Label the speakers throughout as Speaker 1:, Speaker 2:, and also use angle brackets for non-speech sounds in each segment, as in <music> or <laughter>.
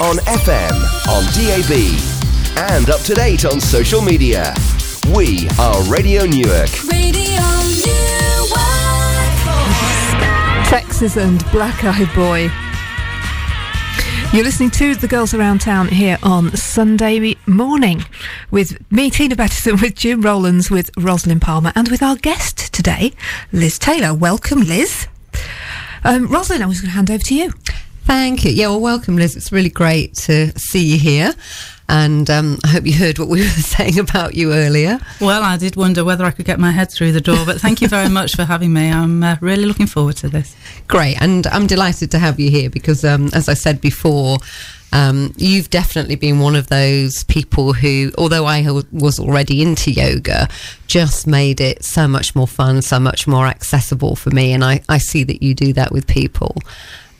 Speaker 1: on FM, on DAB, and up to date on social media. We are Radio Newark.
Speaker 2: Radio Newark.
Speaker 3: Texas and Black Eye Boy. You're listening to The Girls Around Town here on Sunday morning with me, Tina Bettison, <laughs> with Jim Rowlands, with Rosalind Palmer, and with our guest today, Liz Taylor. Welcome, Liz. Um, Rosalind, I was going to hand over to you.
Speaker 4: Thank you. Yeah, well, welcome, Liz. It's really great to see you here. And um, I hope you heard what we <laughs> were saying about you earlier.
Speaker 5: Well, I did wonder whether I could get my head through the door, but thank you very much for having me. I'm uh, really looking forward to this.
Speaker 4: Great. And I'm delighted to have you here because, um, as I said before, um, you've definitely been one of those people who, although I was already into yoga, just made it so much more fun, so much more accessible for me. And I, I see that you do that with people.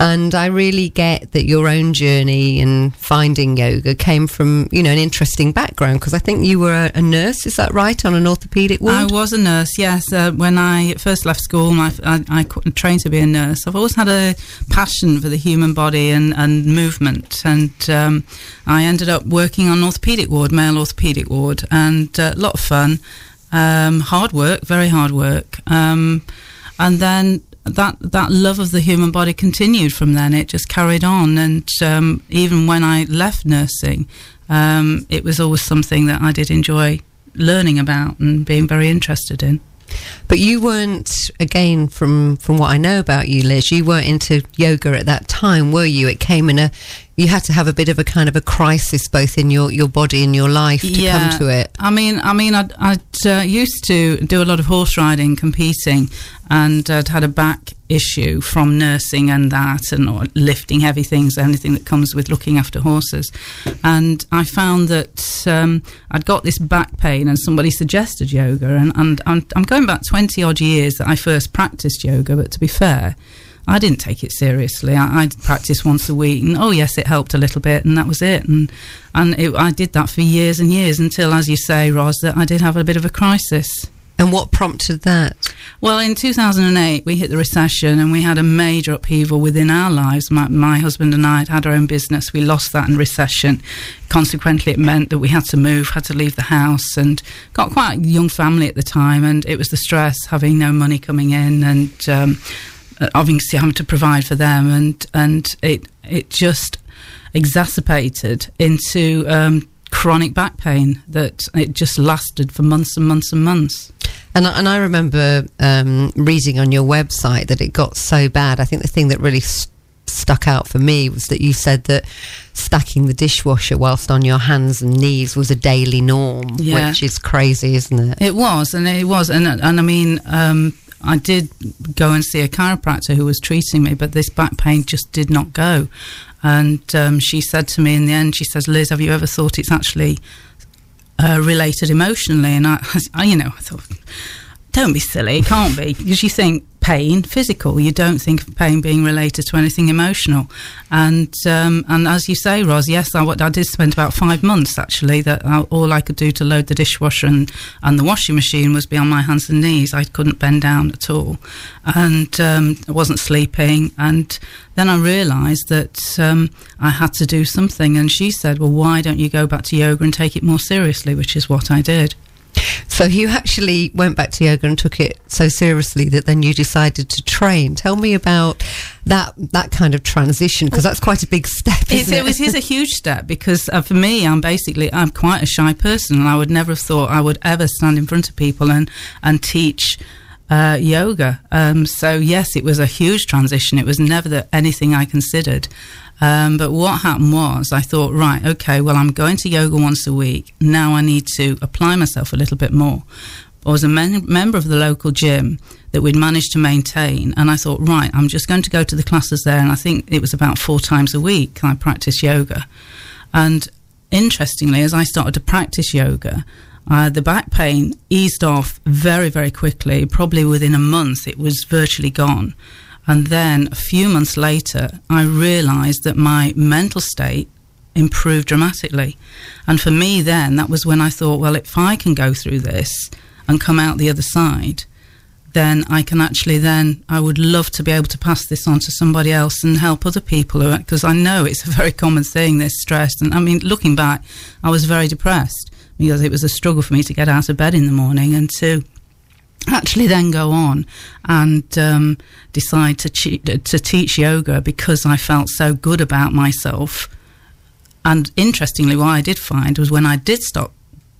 Speaker 4: And I really get that your own journey in finding yoga came from, you know, an interesting background because I think you were a, a, nurse, is that right, on an orthopaedic ward?
Speaker 5: I was a nurse, yes. Uh, when I first left school, I, I, I, trained to be a nurse. I've always had a passion for the human body and, and movement. And um, I ended up working on orthopaedic ward, male orthopaedic ward, and uh, a lot of fun. Um, hard work, very hard work. Um, and then that that love of the human body continued from then. It just carried on, and um, even when I left nursing, um, it was always something that I did enjoy learning about and being very interested in.
Speaker 4: But you weren't, again, from from what I know about you, Liz, you weren't into yoga at that time, were you? It came in a, you had to have a bit of a kind of a crisis, both in your, your body and your life, to
Speaker 5: yeah.
Speaker 4: come to it.
Speaker 5: I mean, I mean, I'd, I'd uh, used to do a lot of horse riding, competing, and I'd had a back issue from nursing and that, and lifting heavy things, anything that comes with looking after horses. And I found that um, I'd got this back pain, and somebody suggested yoga. And, and I'm, I'm going back 20 odd years that I first practiced yoga, but to be fair, I didn't take it seriously. I, I'd practice once a week, and oh yes, it helped a little bit, and that was it. And and it, I did that for years and years until, as you say, Ros, that I did have a bit of a crisis.
Speaker 4: And what prompted that?
Speaker 5: Well, in 2008, we hit the recession and we had a major upheaval within our lives. My, my, husband and I had had our own business. We lost that in recession. Consequently, it meant that we had to move, had to leave the house, and got quite a young family at the time. And it was the stress, having no money coming in, and um, obviously having to provide for them. And, and it, it just exacerbated into um, chronic back pain that it just lasted for months and months and months.
Speaker 4: And, and I remember um, reading on your website that it got so bad. I think the thing that really st- stuck out for me was that you said that stacking the dishwasher whilst on your hands and knees was a daily norm, yeah. which is crazy, isn't it?
Speaker 5: It was, and it was, and and I mean. Um, I did go and see a chiropractor who was treating me, but this back pain just did not go. And um, she said to me in the end, she says, Liz, have you ever thought it's actually uh, related emotionally? And I, <laughs> I, you know, I thought, don't be silly, it can't be. Because you think pain, physical. You don't think of pain being related to anything emotional. And um, and as you say, Ros, yes, I, I, did spend about five months actually. That I, all I could do to load the dishwasher and, and the washing machine was be on my hands and knees. I couldn't bend down at all, and um, I wasn't sleeping. And then I realised that um, I had to do something. And she said, "Well, why don't you go back to yoga and take it more seriously?" Which is what I did.
Speaker 4: So you actually went back to yoga and took it so seriously that then you decided to train. Tell me about that that kind of transition because that's quite a big step. It,
Speaker 5: it? was is a <laughs> huge step because uh, for me, I'm basically I'm quite a shy person, and I would never have thought I would ever stand in front of people and and teach. Uh, yoga. Um, so yes, it was a huge transition. It was never the, anything I considered. Um, but what happened was I thought, right, okay, well, I'm going to yoga once a week. Now I need to apply myself a little bit more. I was a men- member of the local gym that we'd managed to maintain. And I thought, right, I'm just going to go to the classes there. And I think it was about four times a week I practiced yoga. And interestingly, as I started to practice yoga, uh, the back pain eased off very, very quickly. Probably within a month, it was virtually gone. And then a few months later, I realized that my mental state improved dramatically. And for me, then, that was when I thought, well, if I can go through this and come out the other side, then I can actually then I would love to be able to pass this on to somebody else and help other people because I know it's a <laughs> very common thing this stress and I mean looking back I was very depressed because it was a struggle for me to get out of bed in the morning and to actually then go on and um, decide to che- to teach yoga because I felt so good about myself and interestingly what I did find was when I did stop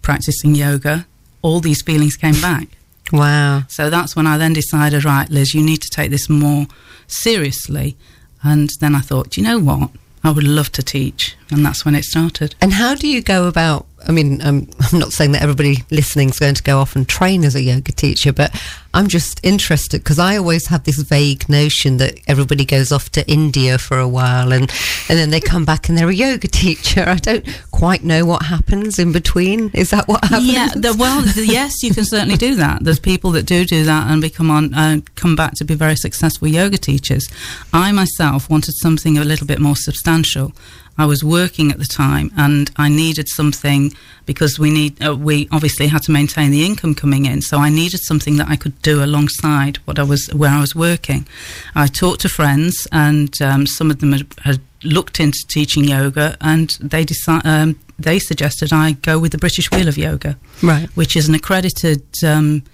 Speaker 5: practicing yoga all these feelings came back <laughs>
Speaker 4: Wow.
Speaker 5: so that's when I then decided, right, Liz, you need to take this more seriously. And then I thought, you know what? I would love to teach. And that's when it started.
Speaker 4: And how do you go about? I mean, um, <laughs> I'm not saying that everybody listening is going to go off and train as a yoga teacher, but I'm just interested because I always have this vague notion that everybody goes off to India for a while and, and then they come back and they're a yoga <laughs> teacher. I don't quite know what happens in between. Is that what happens?
Speaker 5: Yeah, the, well, the, <laughs> yes, you can certainly do that. There's people that do do that and become on, uh, come back to be very successful yoga teachers. I myself wanted something a little bit more substantial. I was working at the time, and I needed something because we need uh, we obviously had to maintain the income coming in. So I needed something that I could do alongside what I was where I was working. I talked to friends, and um, some of them had, had looked into teaching yoga, and they decided. Um, they suggested I go with the British Wheel of Yoga,
Speaker 4: Right.
Speaker 5: which is an accredited um,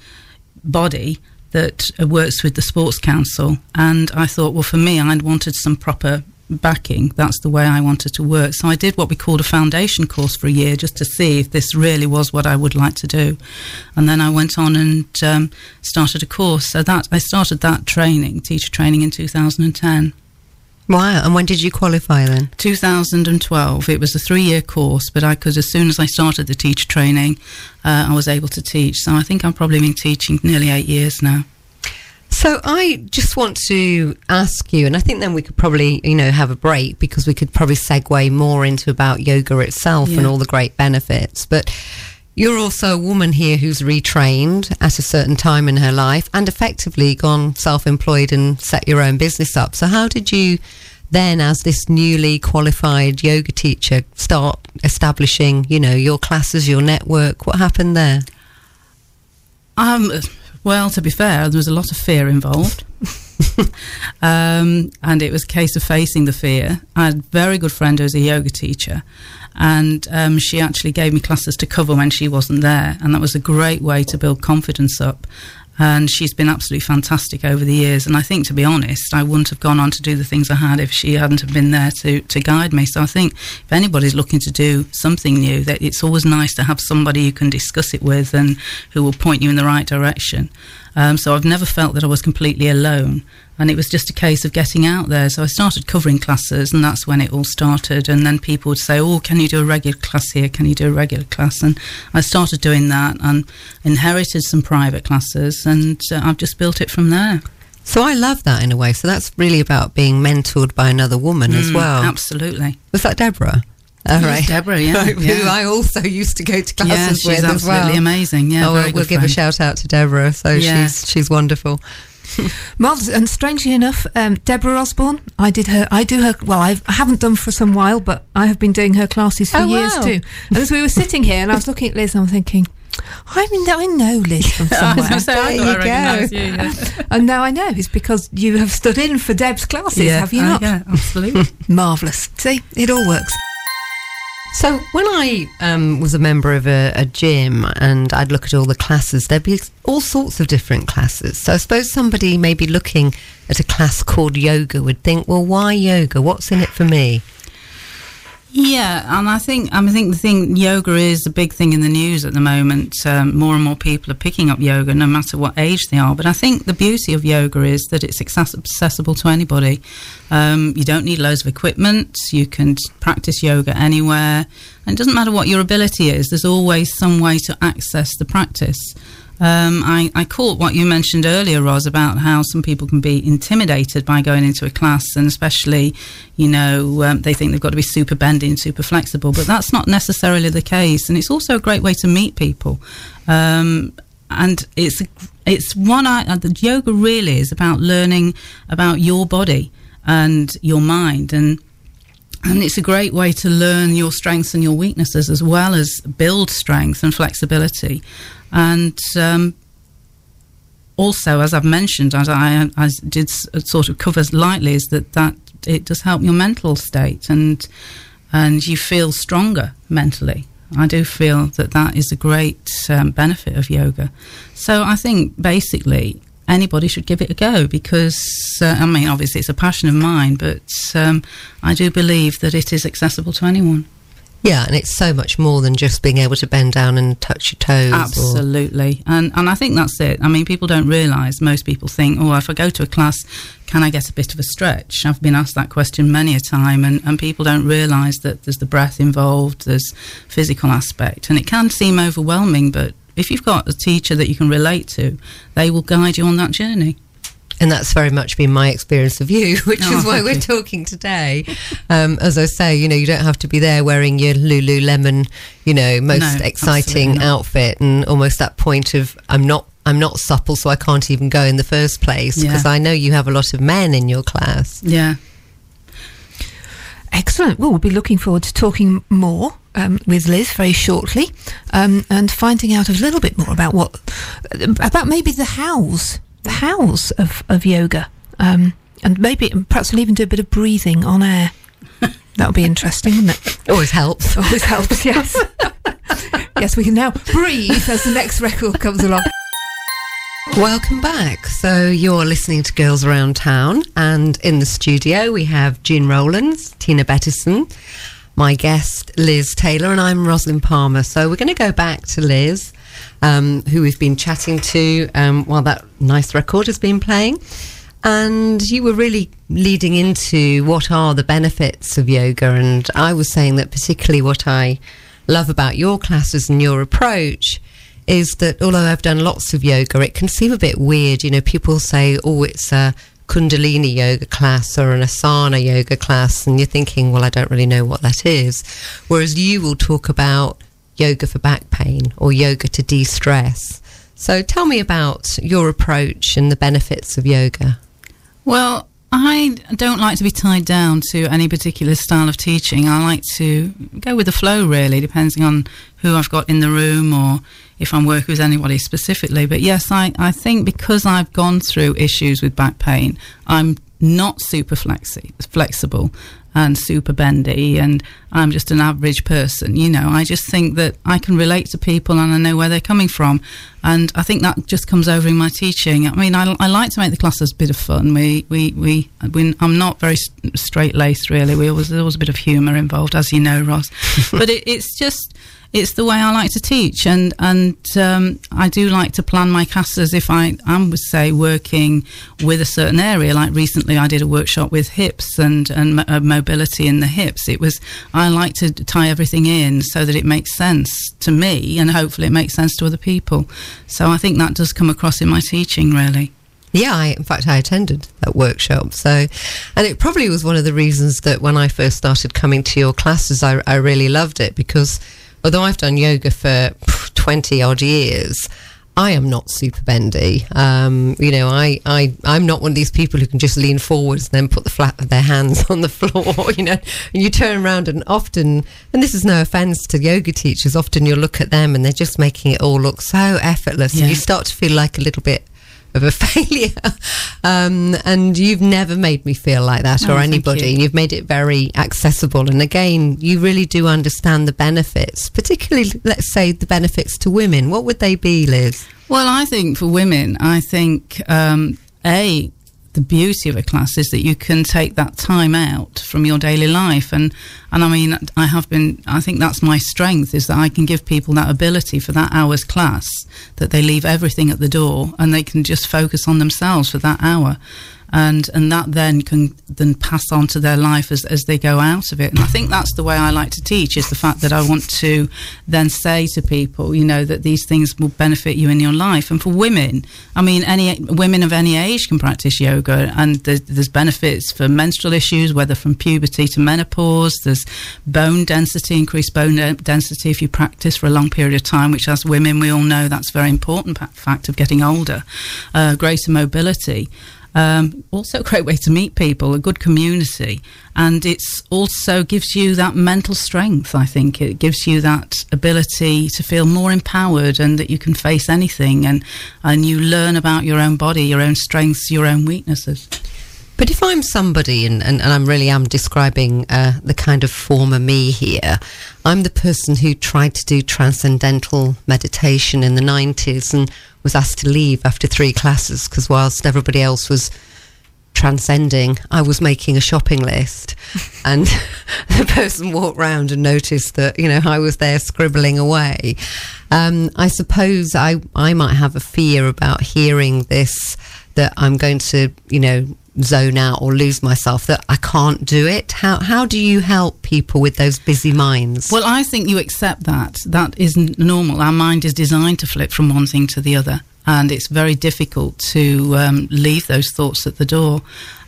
Speaker 5: body that uh, works with the Sports Council. And I thought, well, for me, I wanted some proper backing. That's the way I wanted to work. So I did what we called a foundation course for a year just to see if this really was what I would like to do. And then I went on and um, started a course. So that I started that training, teacher training in 2010.
Speaker 4: Wow. And when did you qualify then?
Speaker 5: 2012. It was a three year course, but I could, as soon as I started the teacher training, uh, I was able to teach. So I think I've probably been teaching nearly eight years now.
Speaker 4: So I just want to ask you, and I think then we could probably, you know, have a break because we could probably segue more into about yoga itself and all the great benefits. But you're also a woman here who's retrained at a certain time in her life and effectively gone self-employed and set your own business up. So how did you then, as this newly qualified yoga teacher, start establishing, you know, your classes, your network? What happened there?
Speaker 5: Um, well, to be fair, there was a lot of fear involved. <laughs> um, and it was a case of facing the fear. I had a very good friend who was a yoga teacher, and um, she actually gave me classes to cover when she wasn't there. And that was a great way to build confidence up. And she's been absolutely fantastic over the years. And I think, to be honest, I wouldn't have gone on to do the things I had if she hadn't have been there to, to guide me. So I think if anybody's looking to do something new, that it's always nice to have somebody you can discuss it with and who will point you in the right direction. Um, so I've never felt that I was completely alone. And it was just a case of getting out there. So I started covering classes, and that's when it all started. And then people would say, Oh, can you do a regular class here? Can you do a regular class? And I started doing that and inherited some private classes, and uh, I've just built it from there.
Speaker 4: So I love that in a way. So that's really about being mentored by another woman as
Speaker 5: Mm,
Speaker 4: well.
Speaker 5: Absolutely.
Speaker 4: Was that Deborah? All right.
Speaker 5: Deborah, yeah, <laughs>
Speaker 4: Who
Speaker 5: yeah.
Speaker 4: I also used to go to
Speaker 5: Yeah,
Speaker 4: classes
Speaker 5: she's
Speaker 4: with as
Speaker 5: absolutely
Speaker 4: well.
Speaker 5: amazing. Yeah,
Speaker 4: oh,
Speaker 5: very
Speaker 4: we'll,
Speaker 5: good
Speaker 4: we'll give a shout out to Deborah. So
Speaker 5: Yeah.
Speaker 4: she's she's wonderful. <laughs>
Speaker 3: Marvellous. And strangely enough, um, Deborah Osborne, I did her, I do her, well, I've, I haven't done for some while, but I have been doing her classes for
Speaker 4: Oh,
Speaker 3: years
Speaker 4: wow.
Speaker 3: too. And as we were sitting here and I was looking at Liz, I'm thinking, I mean, I know Liz from <laughs> somewhere.
Speaker 5: gonna say, I
Speaker 4: There you go.
Speaker 5: you. Yeah, <laughs>
Speaker 3: and now I know it's because you have stood in for Deb's classes, have you
Speaker 5: uh,
Speaker 3: not?
Speaker 5: yeah, absolutely.
Speaker 3: Marvellous. See, it all works.
Speaker 4: So when I um, was a member of a, a gym and I'd look at all the classes, there'd be all sorts of different classes. So I suppose somebody maybe looking at a class called yoga would think, well, why yoga? What's in it for me?
Speaker 5: Yeah, and I think I, think the thing yoga is a big thing in the news at the moment. Um, more and more people are picking up yoga, no matter what age they are. But I think the beauty of yoga is that it's accessible to anybody. Um, you don't need loads of equipment. You can practice yoga anywhere, and it doesn't matter what your ability is. There's always some way to access the practice. Um, I, I caught what you mentioned earlier, Roz, about how some people can be intimidated by going into a class, and especially, you know, um, they think they've got to be super bendy and super flexible, but that's not necessarily the case. And it's also a great way to meet people. Um, and it's it's one I, uh, the yoga really is about learning about your body and your mind and and it's a great way to learn your strengths and your weaknesses as well as build strength and flexibility. And um, also, as I've mentioned, as I, I did sort of cover lightly, is that that it does help your mental state and and you feel stronger mentally. I do feel that that is a great um, benefit of yoga. So I think basically anybody should give it a go because uh, I mean obviously it's a passion of mine, but um, I do believe that it is accessible to anyone.
Speaker 4: Yeah, and it's so much more than just being able to bend down and touch your toes. or-
Speaker 5: Absolutely, and and I think that's it. I mean, people don't realise. Most people think, oh, if I go to a class, can I get a bit of a stretch? I've been asked that question many a time, and and people don't realise that there's the breath involved, there's physical aspect, and it can seem overwhelming, but if you've got a teacher that you can relate to, they will guide you on that journey.
Speaker 4: And that's very much been my experience of you, <laughs> which
Speaker 5: Oh,
Speaker 4: is why we're
Speaker 5: you.
Speaker 4: talking today. Um, as I say, you know, you don't have to be there wearing your Lululemon, you know, most
Speaker 5: No,
Speaker 4: exciting outfit, and almost that point of I'm not. I'm not supple, so I can't even go in the first place
Speaker 5: Yeah.
Speaker 4: because I know you have a lot of men in your class.
Speaker 5: Yeah.
Speaker 3: Excellent. Well, we'll be looking forward to talking more um, with Liz very shortly um, and finding out a little bit more about what, about maybe the hows, the hows of, of yoga. Um, and maybe perhaps we'll even do a bit of breathing on air. <laughs> That would be interesting, wouldn't it?
Speaker 4: Always helps.
Speaker 3: Always helps, yes. <laughs> yes, we can now breathe as the next record comes along.
Speaker 4: Welcome back. So you're listening to Girls Around Town, and in the studio we have Jean Rowlands, Tina Bettison, my guest Liz Taylor, and I'm Rosalind Palmer. So we're going to go back to Liz, um, who we've been chatting to um, while that nice record has been playing. And you were really leading into what are the benefits of yoga, and I was saying that particularly what I love about your classes and your approach is that although I've done lots of yoga, it can seem a bit weird. You know, people say, oh, it's a Kundalini yoga class or an Asana yoga class, and you're thinking, well, I don't really know what that is. Whereas you will talk about yoga for back pain or yoga to de stress. So tell me about your approach and the benefits of yoga.
Speaker 5: Well, I don't like to be tied down to any particular style of teaching. I like to go with the flow, really, depending on who I've got in the room or if I'm working with anybody specifically. But yes, I, I think because I've gone through issues with back pain, I'm not super flexi- flexible and super bendy and I'm just an average person. You know, I just think that I can relate to people and I know where they're coming from. And I think that just comes over in my teaching. I mean, I, I like to make the classes a bit of fun. We, we, we, we I'm not very straight laced, really. We always, there's always a bit of humour involved, as you know, Ross. <laughs> but it, it's just, it's the way I like to teach, and and um, I do like to plan my classes if I am, say, working with a certain area. Like recently, I did a workshop with hips and and uh, mobility in the hips. It was I like to tie everything in so that it makes sense to me, and hopefully it makes sense to other people. So I think that does come across in my teaching, really.
Speaker 4: Yeah, I, in fact, I attended that workshop. So, and it probably was one of the reasons that when I first started coming to your classes, I, I really loved it because although I've done yoga for 20 odd years, I am not super bendy. Um, you know, I, I, I'm not one of these people who can just lean forwards and then put the flat of their hands <laughs> on the floor, <laughs> you know, and you turn around and often, and this is no offense to yoga teachers, often you'll look at them and they're just making it all look so effortless
Speaker 5: Yeah.
Speaker 4: and you start to feel like a little bit of a <laughs> failure. Um, and you've never made me feel like that
Speaker 5: Oh,
Speaker 4: or anybody.
Speaker 5: you.
Speaker 4: And you've made it very accessible. And again, you really do understand the benefits, particularly, let's say, the benefits to women. What would they be, Liz?
Speaker 5: Well, I think for women, I think um, a the beauty of a class is that you can take that time out from your daily life, and and I mean, I have been. I think that's my strength is that I can give people that ability for that hour's class that they leave everything at the door and they can just focus on themselves for that hour. And and that then can then pass on to their life as, as they go out of it. And I think that's the way I like to teach is the fact that I want to then say to people, you know, that these things will benefit you in your life. And for women, I mean, any women of any age can practice yoga, and there's, there's benefits for menstrual issues, whether from puberty to menopause. There's bone density, increased bone density if you practice for a long period of time, which as women we all know that's a very important fact of getting older. Uh, greater mobility. Um, also, a great way to meet people, a good community, and it's also gives you that mental strength. I think it gives you that ability to feel more empowered and that you can face anything, and and you learn about your own body, your own strengths, your own weaknesses.
Speaker 4: But if I'm somebody, and, and, and I really am describing uh, the kind of former me here, I'm the person who tried to do transcendental meditation in the 90s and was asked to leave after three classes because whilst everybody else was transcending, I was making a shopping list. <laughs> and <laughs> the person walked round and noticed that, you know, I was there scribbling away. Um, I suppose I, I might have a fear about hearing this that I'm going to, you know, zone out or lose myself that I can't do it. How how do you help people with those busy minds?
Speaker 5: Well, I think you accept that. That isn't normal. Our mind is designed to flip from one thing to the other, and it's very difficult to um, leave those thoughts at the door.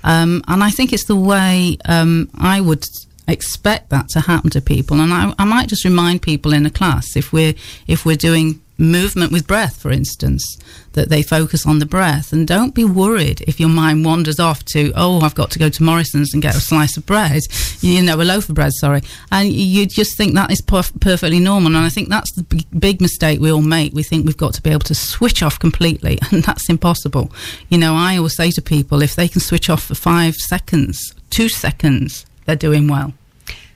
Speaker 5: Um, and I think it's the way um, I would expect that to happen to people. And I, I might just remind people in a class if we're if we're doing movement with breath, for instance, that they focus on the breath and don't be worried if your mind wanders off to, oh, I've got to go to Morrison's and get a slice of bread, <laughs> you know, a loaf of bread, sorry. And you just think that is perf- perfectly normal. And I think that's the big, big mistake we all make. We think we've got to be able to switch off completely, <laughs> and that's impossible. You know, I always say to people, if they can switch off for five seconds, two seconds, they're doing well.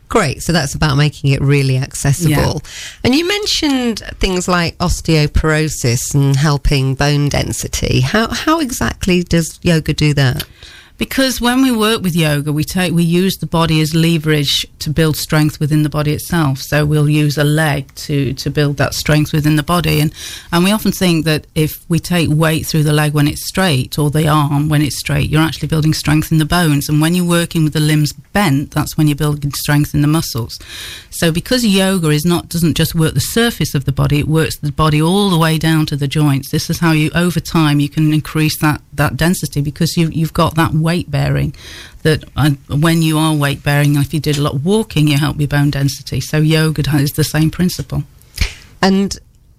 Speaker 4: Great. So that's about making it really accessible.
Speaker 5: Yeah.
Speaker 4: And you mentioned things like osteoporosis and helping bone density. How how exactly does yoga do that?
Speaker 5: Because when we work with yoga, we take we use the body as leverage to build strength within the body itself. So we'll use a leg to to build that strength within the body, and and we often think that if we take weight through the leg when it's straight or the arm when it's straight, you're actually building strength in the bones. And when you're working with the limbs bent, that's when you're building strength in the muscles. So because yoga is not doesn't just work the surface of the body, it works the body all the way down to the joints. This is how you over time you can increase that that density because you you've got that weight bearing that uh, when you are weight bearing, if you did a lot of walking, you help your bone density. So yoga has the same principle.
Speaker 4: And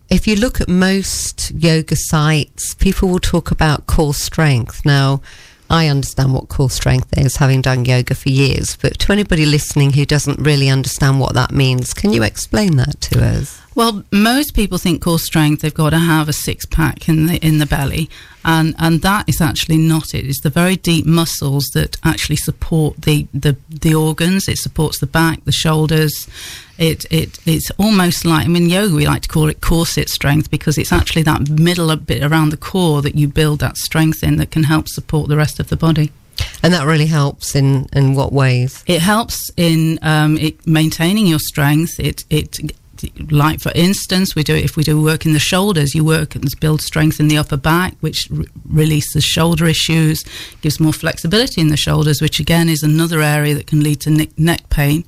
Speaker 4: if you look at most yoga sites, people will talk about core strength. Now, I understand what core strength is, having done yoga for years, but to anybody listening who doesn't really understand what that means, can you explain that to us?
Speaker 5: Well, most people think core strength they've got to have a six pack in the in the belly, and and that is actually not it. It's the very deep muscles that actually support the the, the organs. It supports the back, the shoulders. It it it's almost like I mean yoga we like to call it corset strength because it's actually that middle bit around the core that you build that strength in that can help support the rest of the body.
Speaker 4: And that really helps in, in what ways?
Speaker 5: It helps in um, it maintaining your strength. It it like for instance, we do if we do work in the shoulders, you work and build strength in the upper back, which re- releases shoulder issues, gives more flexibility in the shoulders, which again is another area that can lead to neck, neck pain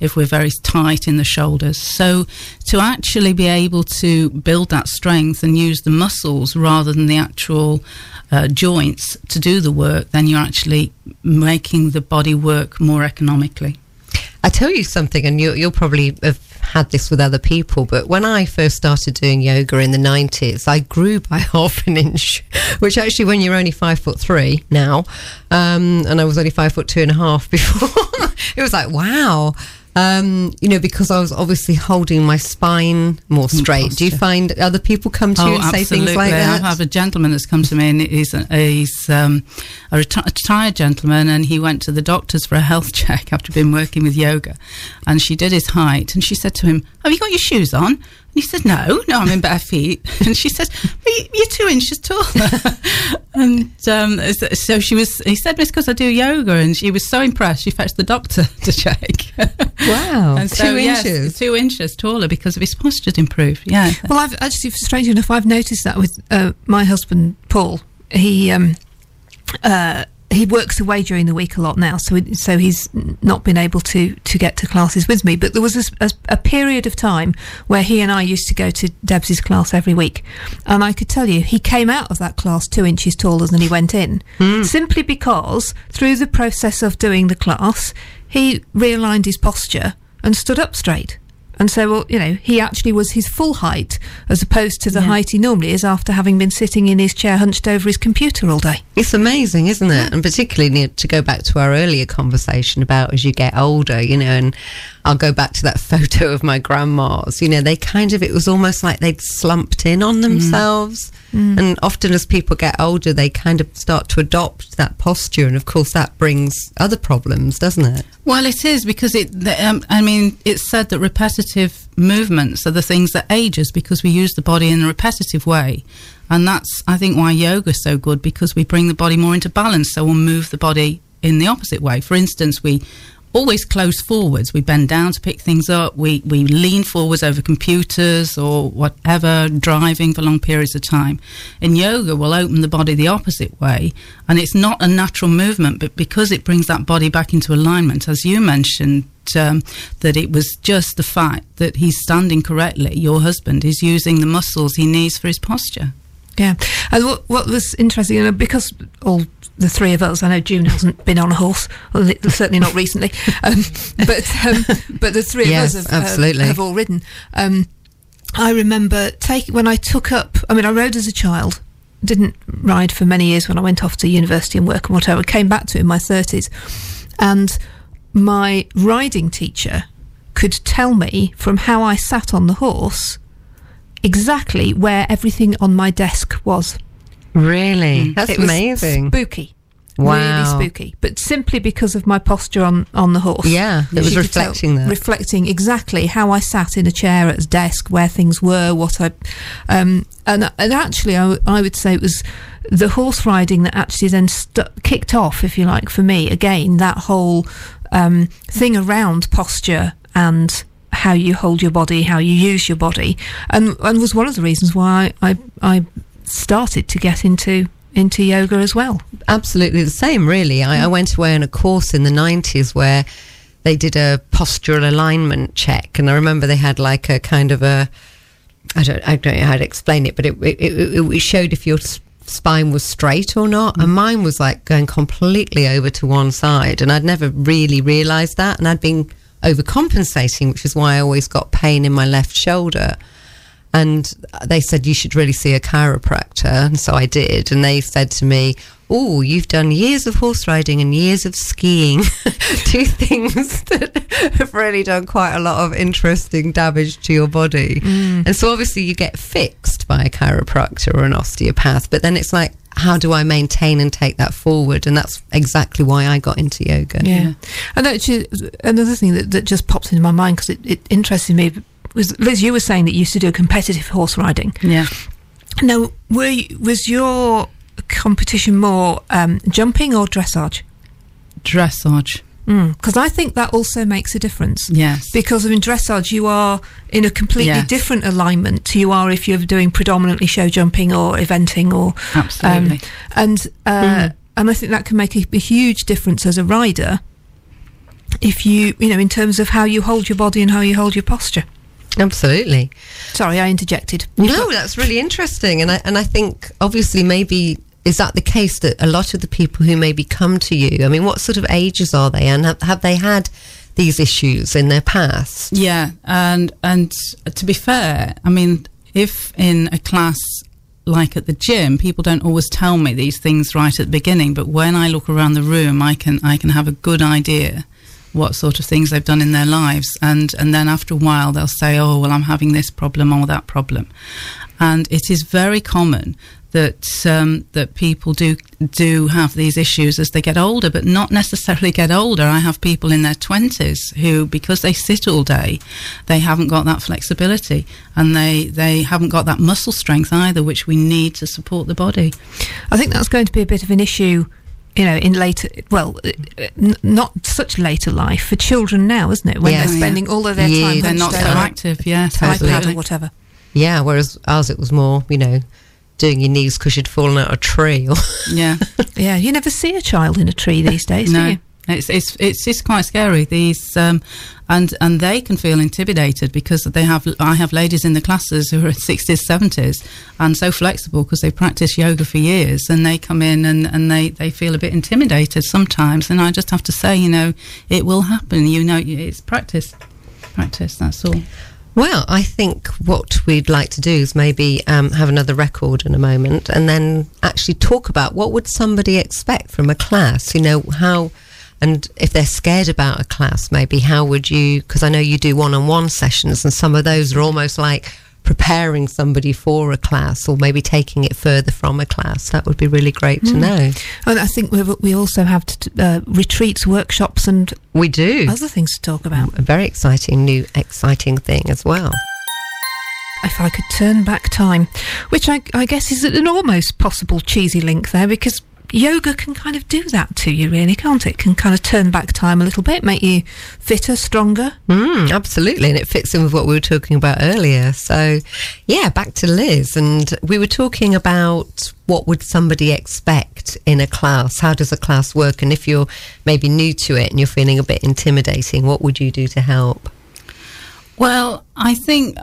Speaker 5: if we're very tight in the shoulders. So to actually be able to build that strength and use the muscles rather than the actual uh, joints to do the work, then you're actually making the body work more economically.
Speaker 4: I tell you something, and you, you'll probably have had this with other people, but when I first started doing yoga in the 90s, I grew by <laughs> half an inch, which actually, when you're only five foot three now, um, and I was only five foot two and a half before, <laughs> it was like, wow. Um, you know, because I was obviously holding my spine more straight. Do you find other people come to you and say things like that?
Speaker 5: I have a gentleman that's come to me, and he's, a, he's um, a reti- retired gentleman, and he went to the doctors for a health <laughs> check after being working with yoga. And she did his height, and she said to him, Have you got your shoes on? And he said, No, no, I'm in bare feet. <laughs> And she says, you- You're two inches taller. <laughs> and um, so- she was, he said, It's because I do yoga. And she was so impressed, she fetched the doctor <laughs> to check.
Speaker 4: Wow,
Speaker 5: And so,
Speaker 4: two
Speaker 5: yes,
Speaker 4: inches.
Speaker 5: two inches taller because of his posture's improved. Yeah.
Speaker 3: Well, I've actually, strange enough, I've noticed that with uh, my husband Paul. He um, uh, he works away during the week a lot now, so so he's not been able to to get to classes with me. But there was a a period of time where he and I used to go to Debs's class every week, and I could tell you he came out of that class two inches taller than he went in, hmm. simply because through the process of doing the class, he realigned his posture and stood up straight. And so well, you know, he actually was his full height as opposed to the
Speaker 5: Yeah.
Speaker 3: height he normally is after having been sitting in his chair hunched over his computer all day.
Speaker 4: It's amazing, isn't it? And particularly near, to go back to our earlier conversation about as you get older, you know, and I'll go back to that <laughs> photo of my grandmas. You know, they kind of, it was almost like they'd slumped in on themselves. And often as people get older, they kind of start to adopt that posture. And of course, that brings other problems, doesn't it?
Speaker 5: Well, it is because it. Um, I mean, it's said that repetitive movements are the things that age us because we use the body in a repetitive way, and that's I think why yoga is so good because we bring the body more into balance. So we'll move the body in the opposite way. For instance, we always close forwards. We bend down to pick things up. We we lean forwards over computers or whatever, driving for long periods of time. In yoga, we'll open the body the opposite way, and it's not a natural movement, but because it brings that body back into alignment, as you mentioned. Um, that it was just the fact that he's standing correctly. Your husband is using the muscles he needs for his posture.
Speaker 3: Yeah, and what what was interesting, you know, because all the three of us, I know June hasn't been on a horse, or certainly not recently, <laughs> um, but um, but the three
Speaker 4: Yes,
Speaker 3: of us have,
Speaker 4: absolutely.
Speaker 3: have, have all ridden. Um, I remember take when I took up. I mean, I rode as a child. Didn't ride for many years when I went off to university and work and whatever. Came back to it in my thirties, and my riding teacher could tell me from how I sat on the horse exactly where everything on my desk was.
Speaker 4: Really? That's
Speaker 3: it was
Speaker 4: amazing.
Speaker 3: spooky.
Speaker 4: Wow.
Speaker 3: Really spooky. But simply because of my posture on, on the horse.
Speaker 4: Yeah, it was
Speaker 3: She could tell-
Speaker 4: reflecting that.
Speaker 3: Reflecting exactly how I sat in a chair at a desk, where things were, what I. Um, and, and actually, I, w- I would say it was the horse riding that actually then stu- kicked off, if you like, for me, again, that whole um, thing around posture and how you hold your body, how you use your body, and and was one of the reasons why I I, started to get into into yoga as well.
Speaker 4: absolutely the same, really. I, I mm. went away on a course in the 90s where they did a postural alignment check. And I remember they had like a kind of a, I don't, I don't know how to explain it, but it, it, it, it showed if your spine was straight or not. And mm. mine was like going completely over to one side. And I'd never really realized that. And I'd been overcompensating, which is why I always got pain in my left shoulder. And they said you should really see a chiropractor. And so i did. And they said to me oh you've done years of horse riding and years of skiing. <laughs> Two things <laughs> that have really done quite a lot of interesting damage to your body. Mm. And so obviously you get fixed by a chiropractor or an osteopath but then it's like how do i maintain and take that forward and that's exactly why i got into yoga
Speaker 3: Yeah. And actually, another thing that, that just popped into my mind because it, it interested me was Liz, you were saying that you used to do competitive horse riding.
Speaker 5: Yeah.
Speaker 3: Now, were you, was your competition more um, jumping or dressage?
Speaker 5: Dressage.
Speaker 3: Because I think that also makes a difference.
Speaker 5: Yes.
Speaker 3: Because in dressage, you are in a completely
Speaker 5: Yes.
Speaker 3: different alignment to you are if you're doing predominantly show jumping or eventing or
Speaker 5: Absolutely.
Speaker 3: Um, and uh, and I think that can make a, a huge difference as a rider. If you you know in terms of how you hold your body and how you hold your posture.
Speaker 4: absolutely
Speaker 3: Sorry, I interjected.
Speaker 4: No, that's really interesting, and I and I think obviously maybe is that the case that a lot of the people who maybe come to you. I mean, what sort of ages are they, and have, have they had these issues in their past?
Speaker 5: Yeah, and and to be fair, I mean, if in a class like at the gym, people don't always tell me these things right at the beginning, but when I look around the room, I can I can have a good idea what sort of things they've done in their lives, and and then after a while they'll say, oh well, I'm having this problem or that problem, and it is very common that um, that people do do have these issues as they get older, but not necessarily get older. I have people in their twenties who, because they sit all day, they haven't got that flexibility and they they haven't got that muscle strength either, which we need to support the body.
Speaker 3: I think that's going to be a bit of an issue, you know, in later, well, uh, n- not such later life for children now, isn't it? When
Speaker 4: Yes.
Speaker 3: they're spending all of their
Speaker 4: Yeah,
Speaker 3: time
Speaker 4: they're
Speaker 5: They're not
Speaker 3: hunched
Speaker 5: so
Speaker 3: over
Speaker 5: active. Yes,
Speaker 3: iPad or whatever.
Speaker 4: Yeah, whereas ours it was more, you know, doing your knees because you'd fallen out of a tree. Or <laughs>
Speaker 5: Yeah.
Speaker 3: Yeah, you never see a child in a tree these days, do you?
Speaker 5: It's it's it's it's quite scary. These um, and and they can feel intimidated because they have. I have ladies in the classes who are in sixties, seventies, and so flexible because they practice yoga for years, and they come in and, and they, they feel a bit intimidated sometimes. And I just have to say, you know, it will happen. You know, it's practice. practice. That's all.
Speaker 4: Well, I think what we'd like to do is maybe um, have another record in a moment and then actually talk about what would somebody expect from a class, you know, how and if they're scared about a class, maybe how would you because I know you do one-on-one sessions and some of those are almost like preparing somebody for a class or maybe taking it further from a class. That would be really great to know.
Speaker 3: And I think we we also have t- uh, retreats, workshops, and
Speaker 4: We do.
Speaker 3: other things to talk about.
Speaker 4: A very exciting new exciting thing as well.
Speaker 3: If I could turn back time, which I, I guess is an almost possible cheesy link there, because yoga can kind of do that to you, really, can't it? it Can kind of turn back time a little bit, make you fitter, stronger.
Speaker 4: Mm, absolutely, and it fits in with what we were talking about earlier. So, yeah, back to Liz, and we were talking about what would somebody expect in a class? How does a class work? And if you're maybe new to it and you're feeling a bit intimidating, what would you do to help?
Speaker 5: Well, I think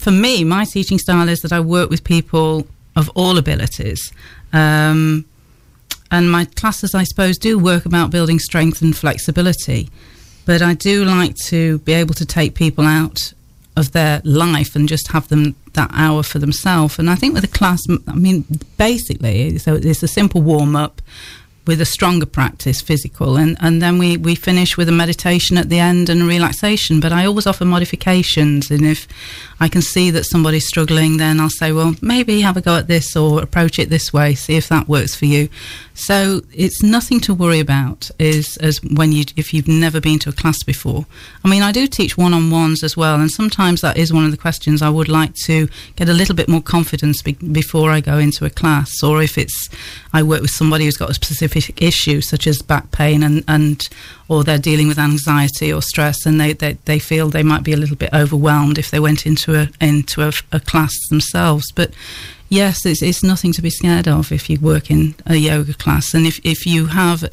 Speaker 5: for me, my teaching style is that I work with people of all abilities. Um, and my classes, I suppose, do work about building strength and flexibility. But I do like to be able to take people out of their life and just have them that hour for themselves. And I think with a class, I mean, basically, so it's a simple warm up with a stronger practice, physical, and, and then we, we finish with a meditation at the end and a relaxation. But I always offer modifications, and if I can see that somebody's struggling, then I'll say, well, maybe have a go at this or approach it this way, see if that works for you. So it's nothing to worry about. Is as when you if you've never been to a class before. I mean, I do teach one on ones as well, and sometimes that is one of the questions I would like to get a little bit more confidence be- before I go into a class, or if it's I work with somebody who's got a specific issue such as back pain and and or they're dealing with anxiety or stress, and they, they, they feel they might be a little bit overwhelmed if they went into a into a, a class themselves. But yes, it's, it's nothing to be scared of if you work in a yoga class, and if if you have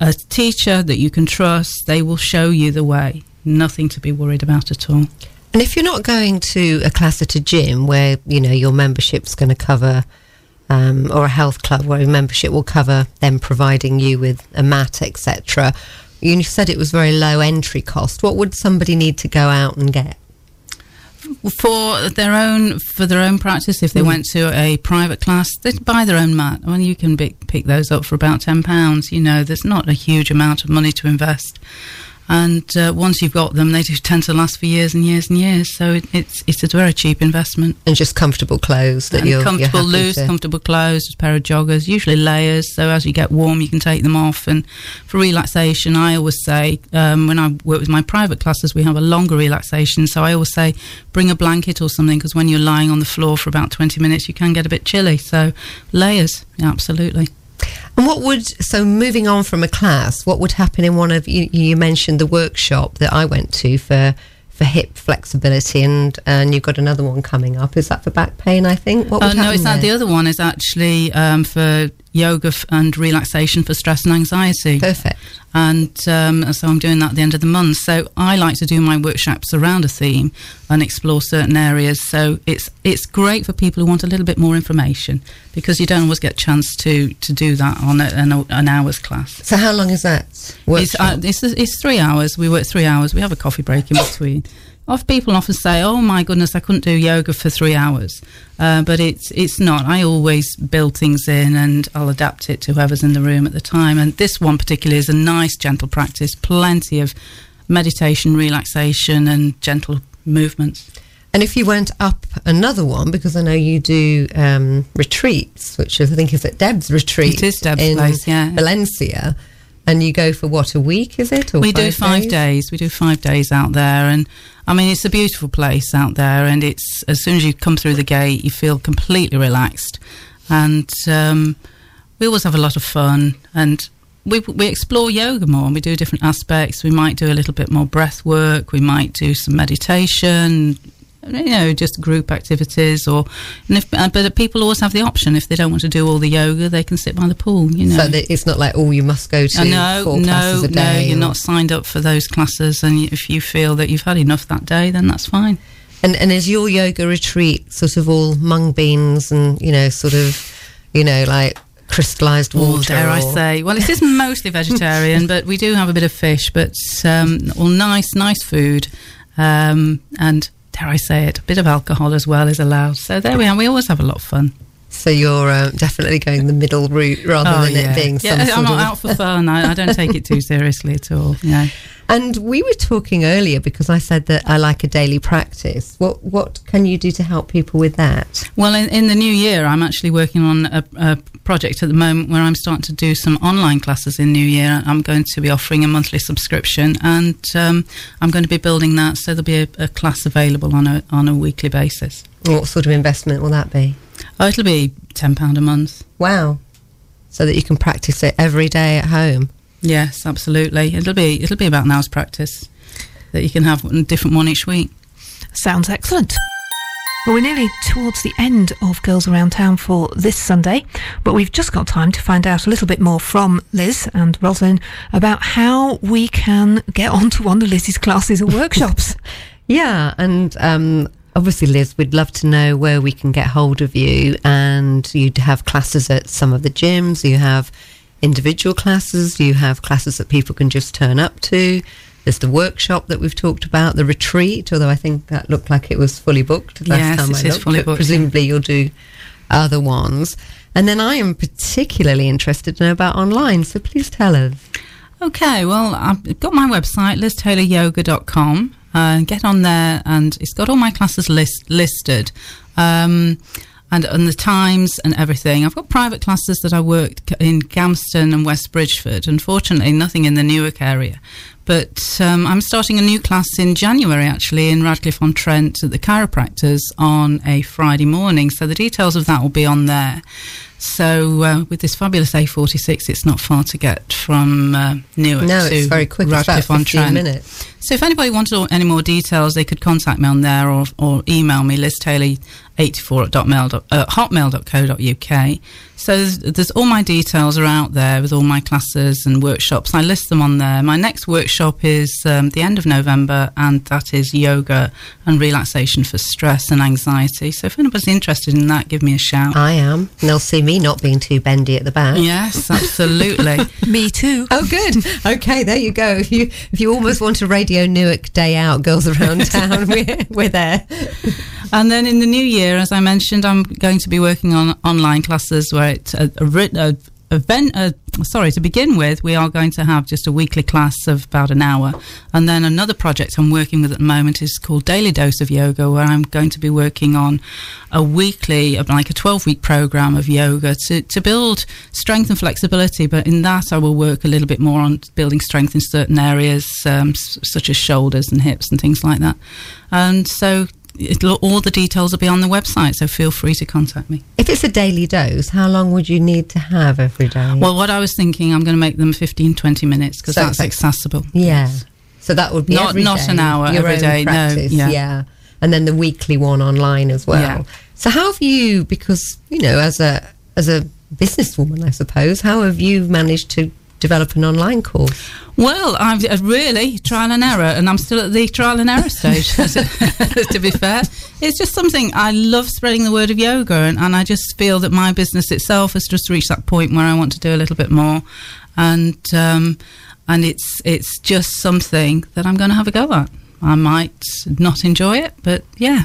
Speaker 5: a, teacher that you can trust, they will show you the way. Nothing to be worried about at all.
Speaker 4: And if you're not going to a class at a gym where you know your membership's going to cover, um, or a health club where your membership will cover them providing you with a mat, etc. You said it was very low entry cost. What would somebody need to go out and get?
Speaker 5: For their own for their own practice. If they mm. went to a private class they'd buy their own mat. I mean you can pick, pick those up for about 10 pounds. You know there's not a huge amount of money to invest and uh, once you've got them they tend to last for years and years and years. So it, it's it's a very cheap investment.
Speaker 4: And just comfortable clothes that
Speaker 5: and
Speaker 4: you're
Speaker 5: comfortable
Speaker 4: you're
Speaker 5: loose
Speaker 4: to-
Speaker 5: comfortable clothes a pair of joggers usually layers. So as you get warm you can take them off. And for relaxation i always say um, when i work with my private classes we have a longer relaxation. So i always say bring a blanket or something because when you're lying on the floor for about 20 minutes you can get a bit chilly. So layers yeah, absolutely
Speaker 4: And what would so moving on from a class? What would happen in one of you? You mentioned the workshop that I went to for for hip flexibility, and and you've got another one coming up. Is that for back pain? I think. What
Speaker 5: Uh,
Speaker 4: would
Speaker 5: no,
Speaker 4: happen
Speaker 5: it's not. The other one is actually um, for yoga f- and relaxation for stress and anxiety.
Speaker 4: Perfect.
Speaker 5: and um, so I'm doing that at the end of the month. So I like to do my workshops around a theme and explore certain areas. So it's it's great for people who want a little bit more information because you don't always get a chance to to do that on a, an, an hour's class.
Speaker 4: So how long is that?
Speaker 5: It's, uh, it's it's three hours. We work three hours. We have a coffee break in between. Of people often say, "Oh my goodness, I couldn't do yoga for three hours," uh, but it's it's not. I always build things in, and I'll adapt it to whoever's in the room at the time. And this one particularly is a nice, gentle practice. Plenty of meditation, relaxation, and gentle movements.
Speaker 4: And if you went up another one, because I know you do um, retreats, which I think is at Deb's retreat.
Speaker 5: It is Deb's
Speaker 4: in
Speaker 5: place, yeah.
Speaker 4: Valencia. And you go for what, a week, is it? Or
Speaker 5: we do five days. We do five days out there, and I mean it's a beautiful place out there. And it's as soon as you come through the gate, you feel completely relaxed, and um, we always have a lot of fun. And we we explore yoga more, and we do different aspects. We might do a little bit more breath work. We might do some meditation. You know, just group activities, or and if uh, but people always have the option if they don't want to do all the yoga, they can sit by the pool. You know,
Speaker 4: So it's not like, oh, you must go to
Speaker 5: uh, no,
Speaker 4: four
Speaker 5: no,
Speaker 4: classes a day. no.
Speaker 5: You're
Speaker 4: or-
Speaker 5: not signed up for those classes, and if you feel that you've had enough that day, then that's fine.
Speaker 4: And and is your yoga retreat sort of all mung beans and you know sort of you know like crystallized
Speaker 5: Or
Speaker 4: water.
Speaker 5: dare I say? Well, it is <laughs> mostly vegetarian, but we do have a bit of fish, but um, all nice, nice food, um, and dare I say it, a bit of alcohol as well is allowed. So there we are. We always have a lot of fun.
Speaker 4: So you're uh, definitely going the middle route rather
Speaker 5: Oh,
Speaker 4: than
Speaker 5: yeah.
Speaker 4: it being some
Speaker 5: yeah,
Speaker 4: sort
Speaker 5: I'm
Speaker 4: of.
Speaker 5: not out for fun. I, I don't take it too seriously at all. Yeah. <laughs>
Speaker 4: And we were talking earlier because I said that I like a daily practice. What what can you do to help people with that?
Speaker 5: Well, in, in the new year, I'm actually working on a, a project at the moment where I'm starting to do some online classes in New Year. I'm going to be offering a monthly subscription, and um, I'm going to be building that so there'll be a, a class available on a on a weekly basis.
Speaker 4: What sort of investment will that be?
Speaker 5: Oh, it'll be ten pound a month.
Speaker 4: Wow. So that you can practice it every day at home.
Speaker 5: Yes, absolutely. It'll be it'll be about an hour's practice that you can have a different one each week.
Speaker 3: Sounds excellent. Well, we're nearly towards the end of Girls Around Town for this Sunday, but we've just got time to find out a little bit more from Liz and Rosalind about how we can get onto one of Liz's classes or workshops. <laughs>
Speaker 4: Yeah, and um, obviously, Liz, we'd love to know where we can get hold of you. And you'd have classes at some of the gyms. You have individual classes. You have classes that people can just turn up to. There's the workshop that we've talked about, the retreat. Although I think that looked like it was fully booked last
Speaker 5: Yes,
Speaker 4: time
Speaker 5: it
Speaker 4: I
Speaker 5: is
Speaker 4: looked.
Speaker 5: fully booked,
Speaker 4: Presumably, you'll do other ones. And then I am particularly interested to know about online. So please tell us.
Speaker 5: Okay, well, I've got my website, liztayloryoga.com. Uh, get on there, and it's got all my classes list, listed. Um, and, the times and everything. I've got private classes that I worked in Gamston and West Bridgford. Unfortunately, nothing in the Newark area. But um, I'm starting a new class in January, actually, in Radcliffe on Trent at the chiropractors on a Friday morning. So the details of that will be on there. So uh, with this fabulous A46, it's not far to get from uh, Newark
Speaker 4: No,
Speaker 5: to
Speaker 4: it's very quick.
Speaker 5: Radcliffe on Trent.
Speaker 4: minutes.
Speaker 5: So if anybody wanted any more details, they could contact me on there or, or email me, liztaylor84 at dotmail dot- uh, hotmail.co.uk. So there's, there's all my details are out there with all my classes and workshops. I list them on there. My next workshop is um, the end of November, and that is yoga and relaxation for stress and anxiety. So if anybody's interested in that, give me a shout.
Speaker 4: I am. And they'll see me not being too bendy at the back.
Speaker 5: yes, absolutely. <laughs>
Speaker 3: Me too.
Speaker 4: Oh, good. Okay, there you go. If you if you almost want a Radio Newark day out, girls around <laughs> town, we're, we're there.
Speaker 5: And then in the new year, as I mentioned, I'm going to be working on online classes where it's a, a, a event. Uh, sorry, to begin with, we are going to have just a weekly class of about an hour, and then another project I'm working with at the moment is called Daily Dose of Yoga, where I'm going to be working on a weekly, like a 12 week program of yoga to to build strength and flexibility. But in that, I will work a little bit more on building strength in certain areas, um, s- such as shoulders and hips and things like that. And so. All the details will be on the website, so feel free to contact me.
Speaker 4: If it's a daily dose, how long would you need to have every day?
Speaker 5: Well, what I was thinking, I'm going to make them 15, 20 minutes because
Speaker 4: So
Speaker 5: that's
Speaker 4: like-
Speaker 5: accessible.
Speaker 4: yeah. So that would be
Speaker 5: Not- not an hour
Speaker 4: your
Speaker 5: every day, no,
Speaker 4: practice,
Speaker 5: yeah.
Speaker 4: And then the weekly one online as well.
Speaker 5: Yeah.
Speaker 4: So how have you? Because you know, as a as a businesswoman, I suppose, how have you managed to develop an online course?
Speaker 5: Well, I've uh, really trial and error, and I'm still at the trial and error stage. <laughs> <laughs> to be fair, it's just something I love spreading the word of yoga, and, and I just feel that my business itself has just reached that point where I want to do a little bit more, and um, and it's it's just something that I'm going to have a go at. I might not enjoy it, but yeah,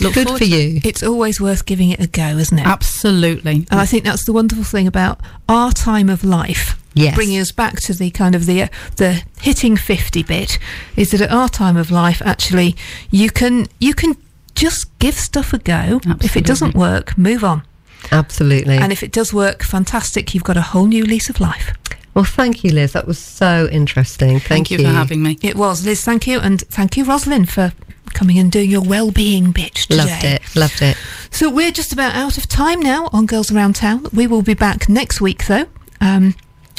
Speaker 5: look
Speaker 4: Good for
Speaker 5: to
Speaker 4: you.
Speaker 3: It's always worth giving it a go, isn't it?
Speaker 5: Absolutely.
Speaker 3: And I think that's the wonderful thing about our time of life.
Speaker 4: Yes.
Speaker 3: Bringing us back to the kind of the uh, the hitting fifty bit is that at our time of life, actually, you can you can just give stuff a go. If it doesn't work, move on.
Speaker 4: Absolutely.
Speaker 3: And if it does work, fantastic. You've got a whole new lease of life.
Speaker 4: well, thank you, Liz. That was so interesting. Thank,
Speaker 5: Thank you for having me.
Speaker 3: It was Liz. Thank you, and thank you, Rosalind, for coming and doing your well-being bit today.
Speaker 4: Loved it. Loved it.
Speaker 3: So we're just about out of time now on Girls Around Town. We will be back next week, though, um,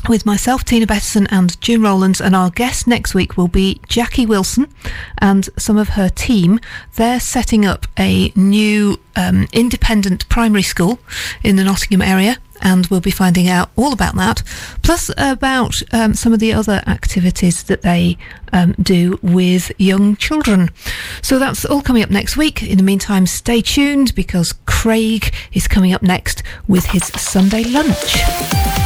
Speaker 3: with myself, Tina Betterson, and June Rowlands. And our guest next week will be Jackie Wilson and some of her team. They're setting up a new um, independent primary school in the Nottingham area. And we'll be finding out all about that, plus about um, some of the other activities that they um, do with young children. So that's all coming up next week. In the meantime, stay tuned because Craig is coming up next with his Sunday lunch.